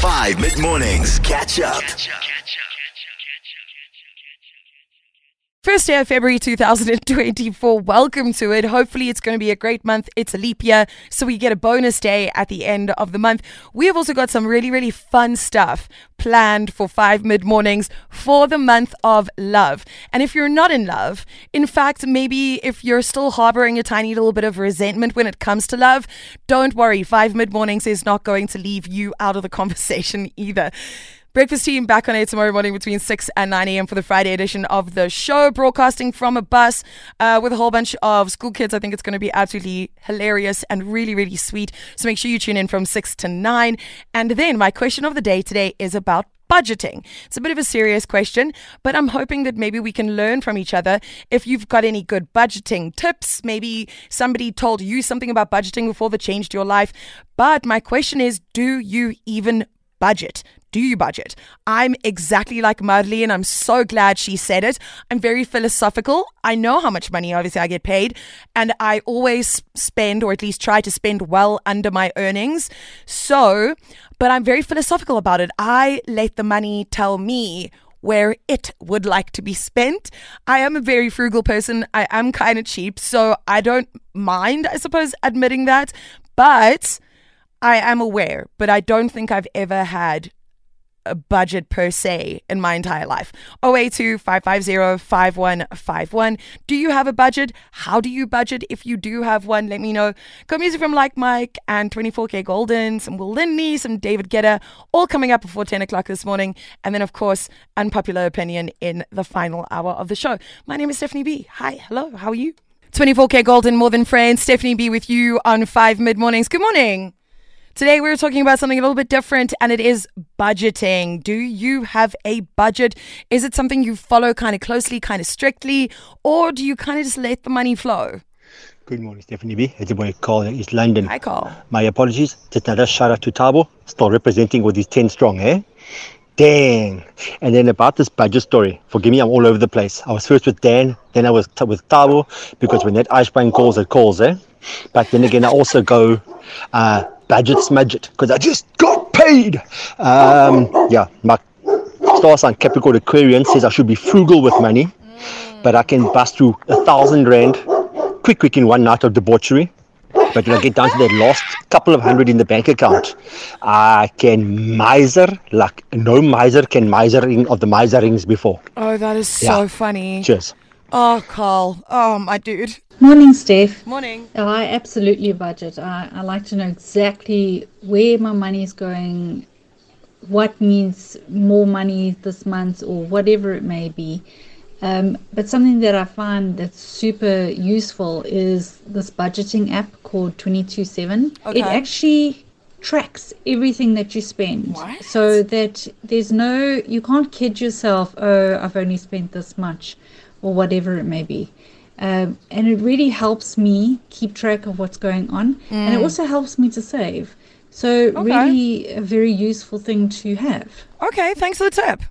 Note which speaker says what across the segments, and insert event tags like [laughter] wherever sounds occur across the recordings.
Speaker 1: 5 mid mornings. Catch up.
Speaker 2: First day of February 2024. Welcome to it. Hopefully, it's going to be a great month. It's a leap year, so we get a bonus day at the end of the month. We have also got some really, really fun stuff planned for five mid mornings for the month of love. And if you're not in love, in fact, maybe if you're still harboring a tiny little bit of resentment when it comes to love, don't worry. Five mid mornings is not going to leave you out of the [laughs] conversation either. Breakfast team back on air tomorrow morning between 6 and 9 a.m. for the Friday edition of the show, broadcasting from a bus uh, with a whole bunch of school kids. I think it's going to be absolutely hilarious and really, really sweet. So make sure you tune in from 6 to 9. And then my question of the day today is about budgeting. It's a bit of a serious question, but I'm hoping that maybe we can learn from each other. If you've got any good budgeting tips, maybe somebody told you something about budgeting before that changed your life. But my question is do you even budget? Do you budget? I'm exactly like Marley, and I'm so glad she said it. I'm very philosophical. I know how much money, obviously, I get paid, and I always spend, or at least try to spend, well under my earnings. So, but I'm very philosophical about it. I let the money tell me where it would like to be spent. I am a very frugal person. I am kind of cheap, so I don't mind, I suppose, admitting that. But I am aware, but I don't think I've ever had budget per se in my entire life. 082 550 5151. Do you have a budget? How do you budget? If you do have one, let me know. Got music from Like Mike and 24kGoldn, some Will Lindley, some David Guetta, all coming up before 10 o'clock this morning. And then, of course, unpopular opinion in the final hour of the show. My name is Stephanie Be. Hi, hello, how are you? 24kGoldn, more than friends. Stephanie Be with you on 5 mid mornings. Good morning. Today we're talking about something a little bit different and it is budgeting. Do you have a budget? Is it something you follow kind of closely, kind of strictly, or do you kind of just let the money flow?
Speaker 3: Good morning, Stephanie Be. It's your boy Carl in East London.
Speaker 2: Hi, Carl.
Speaker 3: My apologies. Just another shout out to Thabo, still representing with his 10 strong, eh? Dang. And then about this budget story, forgive me, I'm all over the place. I was first with Dan, then I was t- with Thabo, because when that Eichbein calls, it calls, eh? But then again, I also go uh, budget smudget because I just got paid. Um, yeah, my star sign Capricorn Aquarian says I should be frugal with money, but I can bust through a thousand rand quick, quick in one night of debauchery. But when I get down to that last couple of hundred in the bank account, I can miser like no miser can misering of the miserings before.
Speaker 2: Oh, that is so
Speaker 3: Yeah.
Speaker 2: funny.
Speaker 3: Cheers.
Speaker 2: Oh, Carl. Oh, my dude.
Speaker 4: Morning, Steph.
Speaker 2: Morning.
Speaker 4: Oh, I absolutely budget. I, I like to know exactly where my money is going, what needs more money this month, or whatever it may be. Um, but something that I find that's super useful is this budgeting app called 22seven. It
Speaker 2: Okay.
Speaker 4: actually tracks everything that you spend
Speaker 2: What?
Speaker 4: so that there's no, you can't kid yourself, oh, I've only spent this much, or whatever it may be. Um, and it really helps me keep track of what's going on, and it also helps me to save. So, really, a very useful thing to have.
Speaker 2: Okay, thanks for the tip.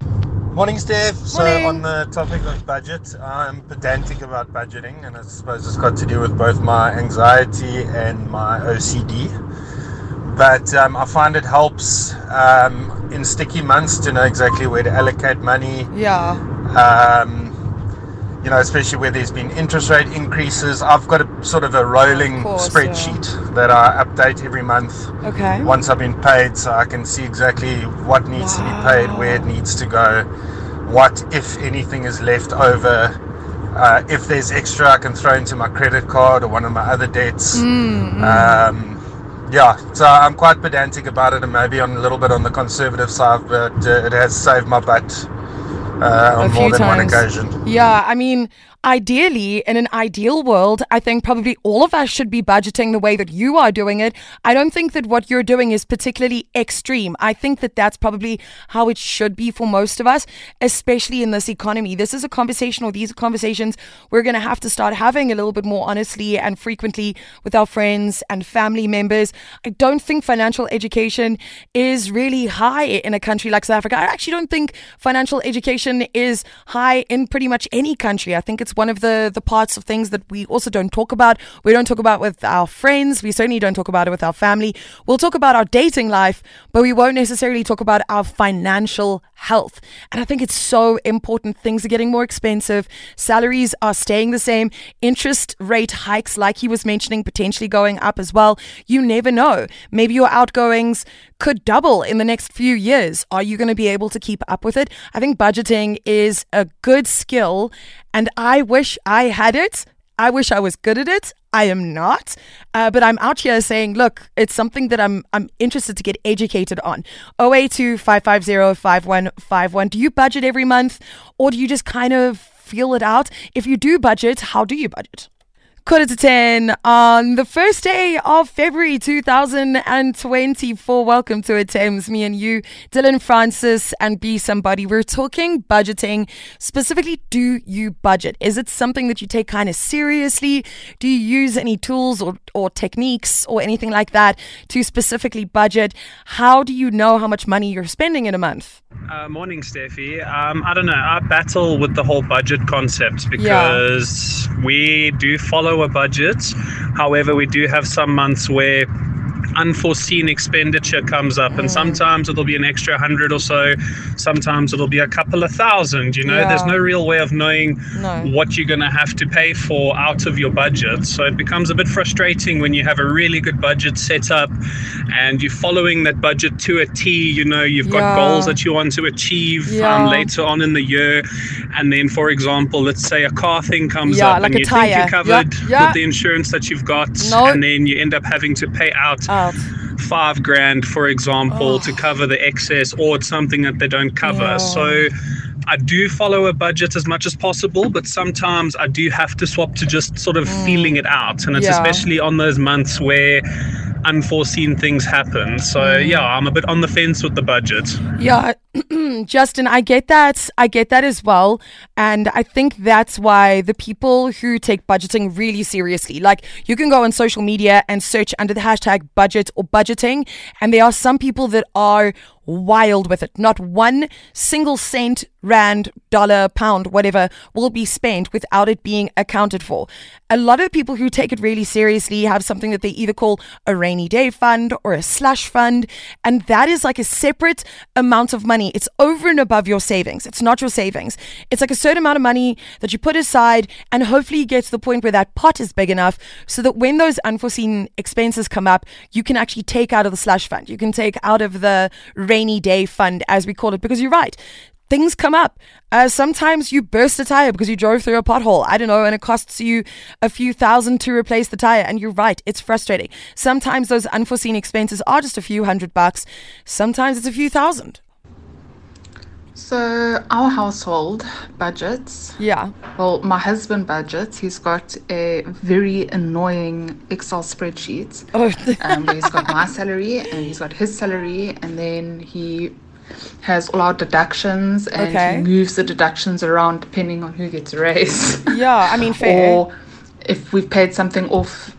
Speaker 5: Morning, Steph. So, on the topic of budget, I'm pedantic about budgeting, and I suppose it's got to do with both my anxiety and my OCD. But um, I find it helps um, in sticky months to know exactly where to allocate money.
Speaker 2: Yeah.
Speaker 5: Um, you know, especially where there's been interest rate increases. I've got a sort of a rolling
Speaker 2: course,
Speaker 5: spreadsheet that I update every month
Speaker 2: Okay.
Speaker 5: once I've been paid so I can see exactly what needs to be paid, where it needs to go, what, if anything, is left over. Uh, if there's extra, I can throw into my credit card or one of my other debts.
Speaker 2: Mm,
Speaker 5: Um, yeah, so I'm quite pedantic about it and maybe on a little bit on the conservative side, but uh, it has saved my butt uh, on
Speaker 2: A
Speaker 5: more
Speaker 2: few
Speaker 5: than one
Speaker 2: times.
Speaker 5: occasion.
Speaker 2: Yeah, I mean, ideally, in an ideal world, I think probably all of us should be budgeting the way that you are doing it. I don't think that what you're doing is particularly extreme. I think that that's probably how it should be for most of us, especially in this economy. This is a conversation, or these are conversations we're going to have to start having a little bit more honestly and frequently with our friends and family members. I don't think financial education is really high in a country like South Africa. I actually don't think financial education is high in pretty much any country. I think it's it's one of the the parts of things that we also don't talk about. We don't talk about with our friends. We certainly don't talk about it with our family. We'll talk about our dating life, but we won't necessarily talk about our financial health. And I think it's so important. Things are getting more expensive. Salaries are staying the same. Interest rate hikes, like he was mentioning, potentially going up as well. You never know. Maybe your outgoings could double in the next few years. Are you going to be able to keep up with it? I think budgeting is a good skill, and I wish I had it. I wish I was good at it. I am not, uh, but I'm out here saying, look, it's something that I'm I'm interested to get educated on. 082 550 5151. Do you budget every month, or do you just kind of feel it out? If you do budget, how do you budget? Quarter to 10 on the first day of February 2024. Welcome to Thames. Me and you, Dylan Francis, and Be Somebody. We're talking budgeting. Specifically, do you budget? Is it something that you take kind of seriously? Do you use any tools or, or techniques or anything like that to specifically budget? How do you know how much money you're spending in a month?
Speaker 6: Uh, morning, Steffi. Um, I don't know. I battle with the whole budget concept because yeah. we do follow a budget. However, we do have some months where unforeseen expenditure comes up and sometimes it'll be an extra hundred or so sometimes it'll be a couple of thousand you know yeah. there's no real way of knowing no. what you're going to have to pay for out of your budget so it becomes a bit frustrating when you have a really good budget set up and you're following that budget to a T you know you've got yeah. goals that you want to achieve um, yeah. um, later on in the year and then for example let's say a car thing comes up
Speaker 2: like
Speaker 6: and you
Speaker 2: tire.
Speaker 6: think you're covered with the insurance that you've got and then you end up having to pay out Five grand, for example, oh. to cover the excess, or it's something that they don't cover. Yeah. So I do follow a budget as much as possible, but sometimes I do have to swap to just sort of mm. feeling it out. And it's yeah. especially on those months where unforeseen things happen. So mm. yeah, I'm a bit on the fence with the budget.
Speaker 2: Yeah, [clears throat] Justin, I get that. I get that as well. And I think that's why the people who take budgeting really seriously, like you can go on social media and search under the hashtag budget or budgeting, and there are some people that are wild with it. Not one single cent, rand, dollar, pound, whatever will be spent without it being accounted for. A lot of people who take it really seriously have something that they either call a rainy day fund or a slush fund, and that is like a separate amount of money. It's over and above your savings. It's not your savings. It's like a certain amount of money that you put aside, and hopefully you get to the point where that pot is big enough so that when those unforeseen expenses come up, you can actually take out of the slush fund. You can take out of the rainy rainy day fund, as we call it, because you're right. Things come up. Uh, sometimes you burst a tire because you drove through a pothole. I don't know, and it costs you a few thousand to replace the tire. And you're right, it's frustrating. Sometimes those unforeseen expenses are just a few hundred bucks. Sometimes it's a few thousand.
Speaker 7: So our household budgets.
Speaker 2: Yeah.
Speaker 7: Well, my husband budgets. He's got a very annoying Excel spreadsheet. Oh. um, he's got my salary and he's got his salary, and then he has all our deductions and okay. he moves the deductions around depending on who gets a raise.
Speaker 2: Yeah, I mean [laughs] fair.
Speaker 7: or if we've paid something off,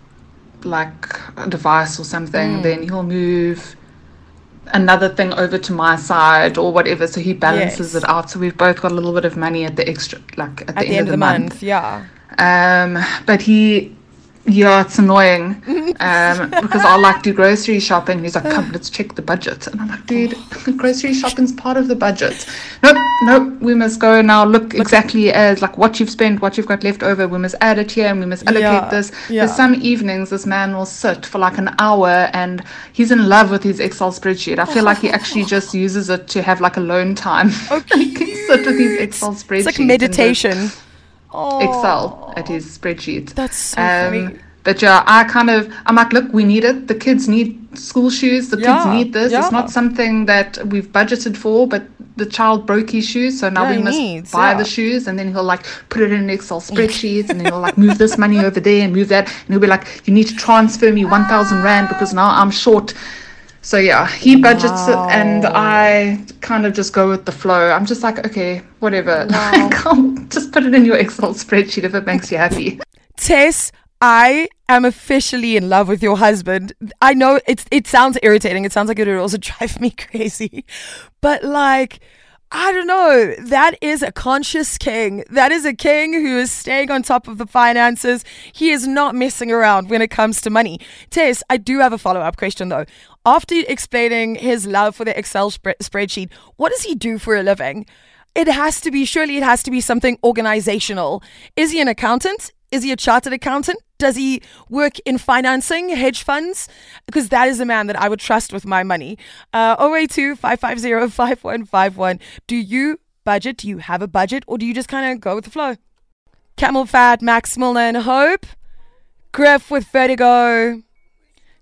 Speaker 7: like a device or something, mm. then he'll move another thing over to my side or whatever so he balances yes. it out so we've both got a little bit of money at the extra like at, at the, end, end, of the, month. month.
Speaker 2: yeah
Speaker 7: um but he yeah, it's annoying um, because I like do grocery shopping. He's like, "Come, let's check the budget," and I'm like, "Dude, [laughs] grocery shopping's part of the budget." Nope, nope. We must go now. Look exactly as like what you've spent, what you've got left over. We must add it here, and we must allocate yeah, this. Yeah. There's some evenings this man will sit for like an hour, and he's in love with his Excel spreadsheet. I feel like he actually [laughs] just uses it to have like a alone time.
Speaker 2: Okay, [laughs] he can
Speaker 7: sit with his Excel spreadsheet.
Speaker 2: It's like meditation.
Speaker 7: Excel at his spreadsheet.
Speaker 2: That's so um, funny.
Speaker 7: But yeah, I kind of I'm like, look, we need it. The kids need school shoes. The yeah, kids need this. Yeah. It's not something that we've budgeted for, but the child broke his shoes, so now yeah, we must needs, buy the shoes. And then he'll like put it in an Excel spreadsheet, and then he'll like move this money over there and move that, and he'll be like, you need to transfer me one thousand rand because now I'm short so yeah, he budgets wow. it, and I kind of just go with the flow. I'm just like, okay, whatever. [laughs] Wow. just put it in your Excel spreadsheet if it makes you happy.
Speaker 2: Tess, I am officially in love with your husband. I know it's it sounds irritating. It sounds like it would also [laughs] drive me crazy, but like I don't know. That is a conscious king. That is a king who is staying on top of the finances. He is not messing around when it comes to money. Tess, I do have a follow up question though. After explaining his love for the Excel sp- spreadsheet, what does he do for a living? It has to be, surely it has to be something organizational. Is he an accountant? Is he a chartered accountant? Does he work in financing, hedge funds? Because that is a man that I would trust with my money. Uh, 082 550 5151. Do you budget? Do you have a budget? Or do you just kind of go with the flow? CamelPhat, Max Milner, and Hope. Griff with Vertigo.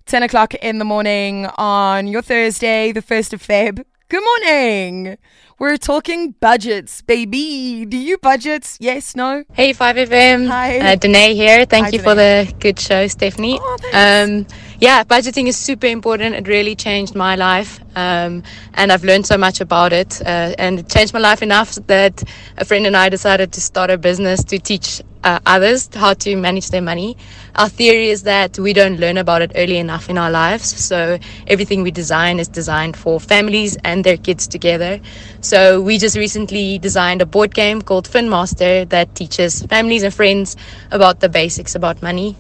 Speaker 2: 10 o'clock in the morning on your Thursday, the 1st of Feb. Good morning. We're talking budgets, baby. Do you budget? Yes, no?
Speaker 8: Hey, 5FM.
Speaker 2: Hi.
Speaker 8: Uh, Danae here. Thank
Speaker 2: Hi,
Speaker 8: you
Speaker 2: Danae.
Speaker 8: for the good show, Stephanie.
Speaker 2: Oh,
Speaker 8: um, yeah, budgeting is super important. It really changed my life. Um, and I've learned so much about it. Uh, and it changed my life enough that a friend and I decided to start a business to teach uh, others how to manage their money. Our theory is that we don't learn about it early enough in our lives. So everything we design is designed for families and their kids together. So we just recently designed a board game called Finmaster that teaches families and friends about the basics about money.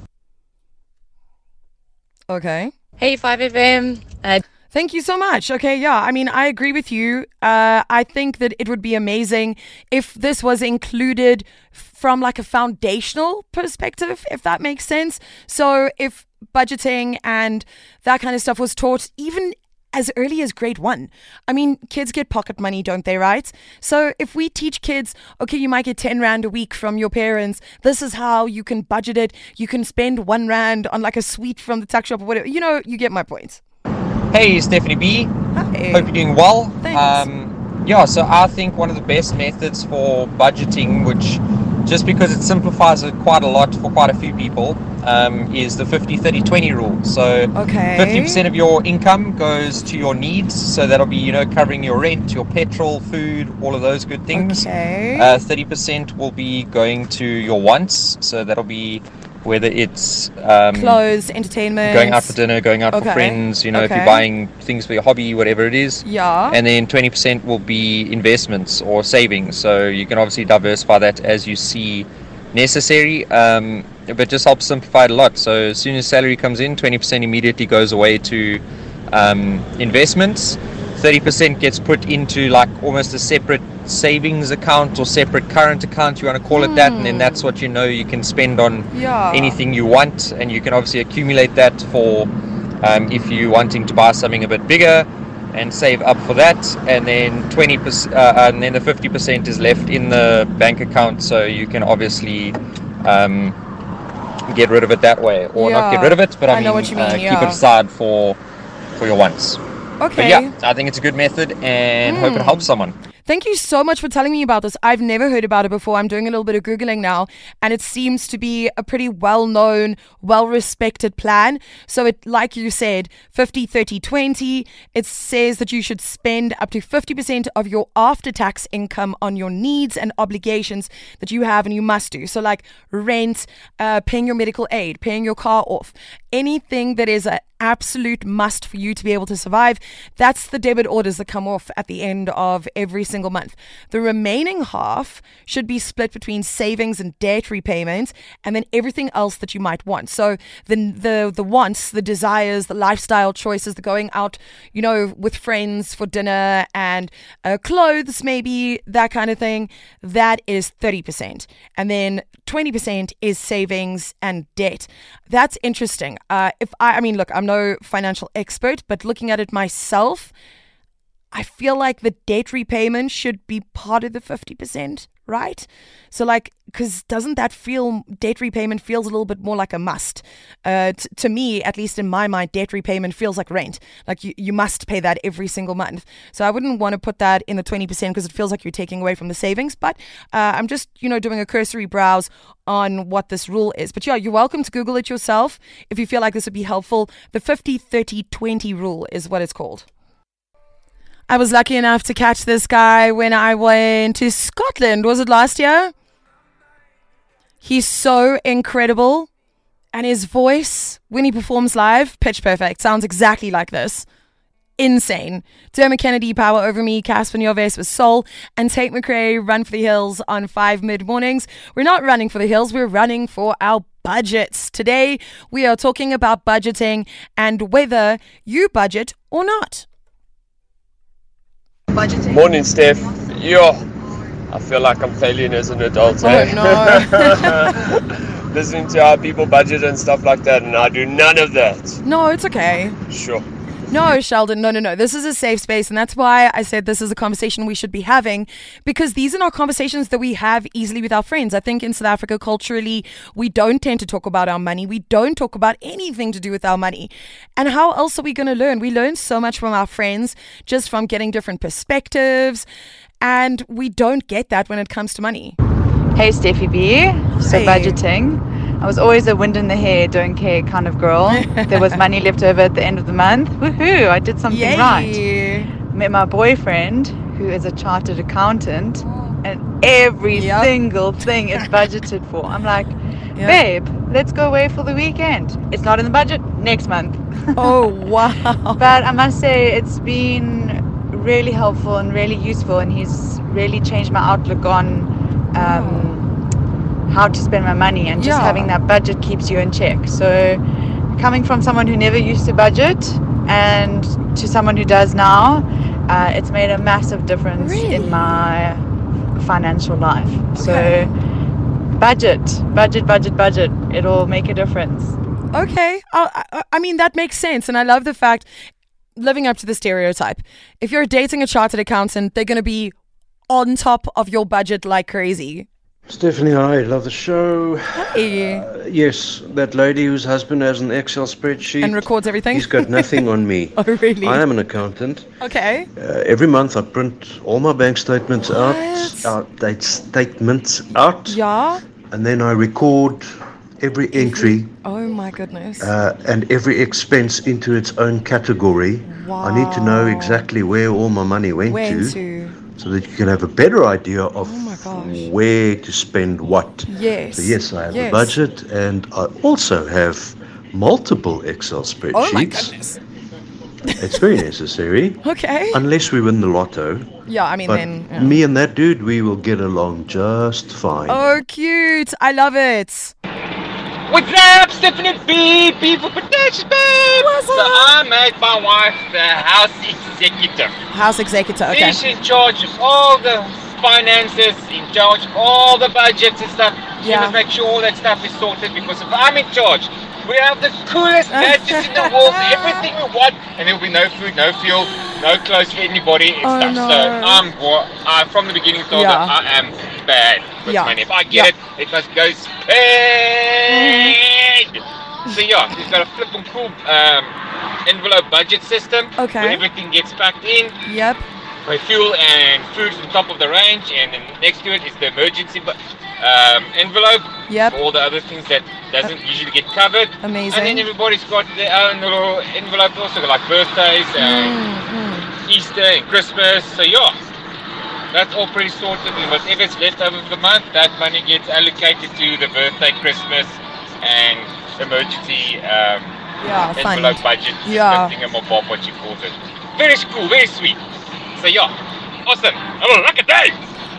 Speaker 2: Okay.
Speaker 8: Hey, 5FM. Uh,
Speaker 2: Thank you so much. Okay, yeah, I mean, I agree with you. Uh, I think that it would be amazing if this was included from like a foundational perspective, if that makes sense. So if budgeting and that kind of stuff was taught even as early as grade one. I mean, kids get pocket money, don't they, right? So if we teach kids, okay, you might get 10 Rand a week from your parents, this is how you can budget it. You can spend one Rand on like a sweet from the tuck shop or whatever. You know, you get my point.
Speaker 9: Hey, Stephanie Be.
Speaker 2: Hi.
Speaker 9: Hope you're doing well.
Speaker 2: Thanks.
Speaker 9: Um, yeah, so I think one of the best methods for budgeting, which just because it simplifies it quite a lot for quite a few people, um, is the 50 30 20 rule. So
Speaker 2: Okay.
Speaker 9: 50% of your income goes to your needs. So that'll be, you know, covering your rent, your petrol, food, all of those good things.
Speaker 2: Okay.
Speaker 9: Uh, 30% will be going to your wants. So that'll be whether it's um,
Speaker 2: Clothes, entertainment.
Speaker 9: going out for dinner, going out
Speaker 2: Okay.
Speaker 9: for friends, you know, if you're buying things for your hobby, whatever it is.
Speaker 2: Yeah.
Speaker 9: And then 20% will be investments or savings. So you can obviously diversify that as you see necessary, um, but just helps simplify it a lot. So as soon as salary comes in, 20% immediately goes away to um, investments. 30% gets put into like almost a separate savings account or separate current account, you want to call it that, and then that's what you know you can spend on
Speaker 2: Yeah.
Speaker 9: anything you want, and you can obviously accumulate that for um, if you're wanting to buy something a bit bigger and save up for that, and then 20 percent, uh, and then the 50 percent is left in the bank account, so you can obviously um, get rid of it that way, or not get rid of it, but I,
Speaker 2: I
Speaker 9: mean,
Speaker 2: you
Speaker 9: uh,
Speaker 2: mean,
Speaker 9: keep it aside for for your wants.
Speaker 2: Okay.
Speaker 9: But yeah, I think it's a good method, and hope it helps someone.
Speaker 2: Thank you so much for telling me about this. I've never heard about it before. I'm doing a little bit of Googling now, and it seems to be a pretty well known, well respected plan. So, it, like you said, 50, 30, 20, it says that you should spend up to 50% of your after tax income on your needs and obligations that you have and you must do. So, like rent, uh, paying your medical aid, paying your car off, anything that is an absolute must for you to be able to survive. That's the debit orders that come off at the end of every single month. The remaining half should be split between savings and debt repayments and then everything else that you might want. So the the the wants, the desires, the lifestyle choices, the going out, you know, with friends for dinner and uh, clothes, maybe that kind of thing. That is thirty percent, and then 20% is savings and debt. That's interesting. Uh, if I, I mean, look, I'm no financial expert, but looking at it myself, I feel like the debt repayment should be part of the 50%, right? So, like, because doesn't that feel, debt repayment feels a little bit more like a must? Uh, t- to me, at least in my mind, debt repayment feels like rent. Like, you, you must pay that every single month. So, I wouldn't want to put that in the 20% because it feels like you're taking away from the savings. But uh, I'm just, you know, doing a cursory browse on what this rule is. But yeah, you're welcome to Google it yourself if you feel like this would be helpful. The 50 30 20 rule is what it's called. I was lucky enough to catch this guy when I went to Scotland. Was it last year? He's so incredible. And his voice, when he performs live, pitch perfect, sounds exactly like this. insane. Dermot Kennedy, Power Over Me, Cassper Nyovest with Soul, and Tate McRae, Run for the Hills on 5 mid mornings. We're not running for the hills, we're running for our budgets. Today, we are talking about budgeting and whether you budget or not.
Speaker 10: Budgeting. Morning, Steph. Yo, I feel like I'm failing as an adult.
Speaker 2: Oh,
Speaker 10: eh?
Speaker 2: no. [laughs]
Speaker 10: Listening to how people budget and stuff like that, and I do none of that.
Speaker 2: No, it's okay.
Speaker 10: Sure.
Speaker 2: No, Sheldon, no, no, no. This is a safe space. And that's why I said this is a conversation we should be having because these are not conversations that we have easily with our friends. I think in South Africa, culturally, we don't tend to talk about our money. We don't talk about anything to do with our money. And how else are we going to learn? We learn so much from our friends just from getting different perspectives. And we don't get that when it comes to money.
Speaker 11: Hey, Steffi Be. So,
Speaker 2: Hey.
Speaker 11: budgeting. I was always a wind in the hair, don't care kind of girl. [laughs] there was money left over at the end of the month. Woohoo! I did something
Speaker 2: Yay.
Speaker 11: right. Met my boyfriend, who is a chartered accountant, and every
Speaker 2: Yep.
Speaker 11: single thing is [laughs] budgeted for. I'm like,
Speaker 2: Yep.
Speaker 11: babe, let's go away for the weekend. It's not in the budget next month. [laughs]
Speaker 2: Oh, wow.
Speaker 11: But I must say, it's been really helpful and really useful, and he's really changed my outlook on um, how to spend my money, and just
Speaker 2: Yeah.
Speaker 11: having that budget keeps you in check. So, coming from someone who never used to budget and to someone who does now, uh, it's made a massive difference
Speaker 2: Really?
Speaker 11: in my financial life.
Speaker 2: Okay.
Speaker 11: So, budget, budget, budget, budget. It'll make a difference.
Speaker 2: Okay. I, I, I mean, that makes sense. And I love the fact, living up to the stereotype, if you're dating a chartered accountant, they're going to be on top of your budget like crazy.
Speaker 12: Stephanie, I love the show.
Speaker 2: Hey.
Speaker 12: Uh, yes, that lady whose husband has an Excel spreadsheet.
Speaker 2: and records everything.
Speaker 12: He's got nothing on me. [laughs]
Speaker 2: oh, really?
Speaker 12: I am an accountant.
Speaker 2: Okay.
Speaker 12: Uh, every month I print all my bank statements
Speaker 2: What?
Speaker 12: out, out statements out,
Speaker 2: Yeah.
Speaker 12: and then I record every entry
Speaker 2: Oh, my goodness.
Speaker 12: uh, and every expense into its own category. Wow. I need to know exactly where all my money went
Speaker 2: When
Speaker 12: to,
Speaker 2: to?
Speaker 12: So that you can have a better idea of
Speaker 2: Oh
Speaker 12: where to spend what.
Speaker 2: Yes.
Speaker 12: So yes, I have
Speaker 2: Yes.
Speaker 12: a budget, and I also have multiple Excel spreadsheets.
Speaker 2: Oh, my goodness. [laughs]
Speaker 12: It's very necessary,
Speaker 2: Okay.
Speaker 12: unless we win the lotto.
Speaker 2: Yeah, I mean,
Speaker 12: But
Speaker 2: then. yeah.
Speaker 12: me and that dude, we will get along just fine.
Speaker 2: Oh, cute. I love it.
Speaker 13: What's up, uh, Stephanie Be? People Productions, babe!
Speaker 2: What's
Speaker 13: so I made my wife the uh, house executive.
Speaker 2: House executive. Okay.
Speaker 13: She's in charge of all the finances, in charge of all the budgets and stuff. She
Speaker 2: Yeah.
Speaker 13: must make sure all that stuff is sorted because if I'm in charge, we have the coolest gadgets in the [laughs] world, everything we want, and there'll be no food, no fuel, no clothes for anybody and
Speaker 2: Oh,
Speaker 13: stuff.
Speaker 2: no.
Speaker 13: So I'm, wa- I from the beginning told
Speaker 2: Yeah.
Speaker 13: her I am bad with
Speaker 2: Yeah.
Speaker 13: money. If I get
Speaker 2: Yeah.
Speaker 13: it, it must go paid. So yeah, he's got a flippin' cool um, envelope budget system
Speaker 2: Okay.
Speaker 13: where everything gets packed in.
Speaker 2: Yep.
Speaker 13: My fuel and food's on top of the range, and then next to it is the emergency um, envelope.
Speaker 2: Yep.
Speaker 13: All the other things that doesn't usually get covered.
Speaker 2: Amazing.
Speaker 13: And then everybody's got their own little envelope also, like birthdays and
Speaker 2: Mm,
Speaker 13: Easter and Christmas. So yeah, that's all pretty sorted. And whatever's left over for the month, that money gets allocated to the birthday, Christmas, and emergency um,
Speaker 2: Yeah, fund.
Speaker 13: envelope budget.
Speaker 2: Yeah.
Speaker 13: Thingamabob, what you calls it. Very cool, very sweet. So yeah, awesome. Have a lucky day.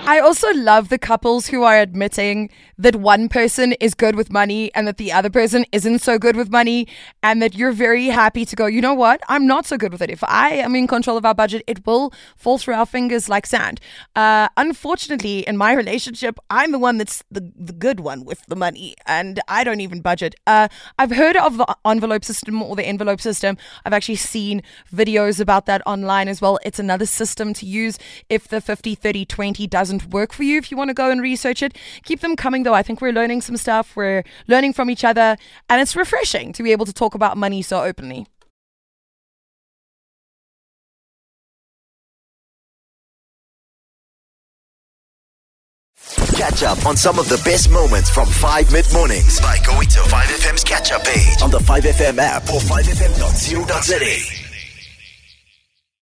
Speaker 2: I also love the couples who are admitting that one person is good with money and that the other person isn't so good with money, and that you're very happy to go, you know what? I'm not so good with it. If I am in control of our budget, it will fall through our fingers like sand. Uh, unfortunately, in my relationship, I'm the one that's the, the good one with the money, and I don't even budget. Uh, I've heard of the envelope system or the envelope system. I've actually seen videos about that online as well. It's another system to use if the 50 30 20 doesn't work for you. If you want to go and research it, keep them coming though. I think we're learning some stuff, we're learning from each other, and it's refreshing to be able to talk about money so openly.
Speaker 1: Catch up on some of the best moments from 5 mid mornings by going to 5FM's catch up page on the 5FM app or 5FM.co.za.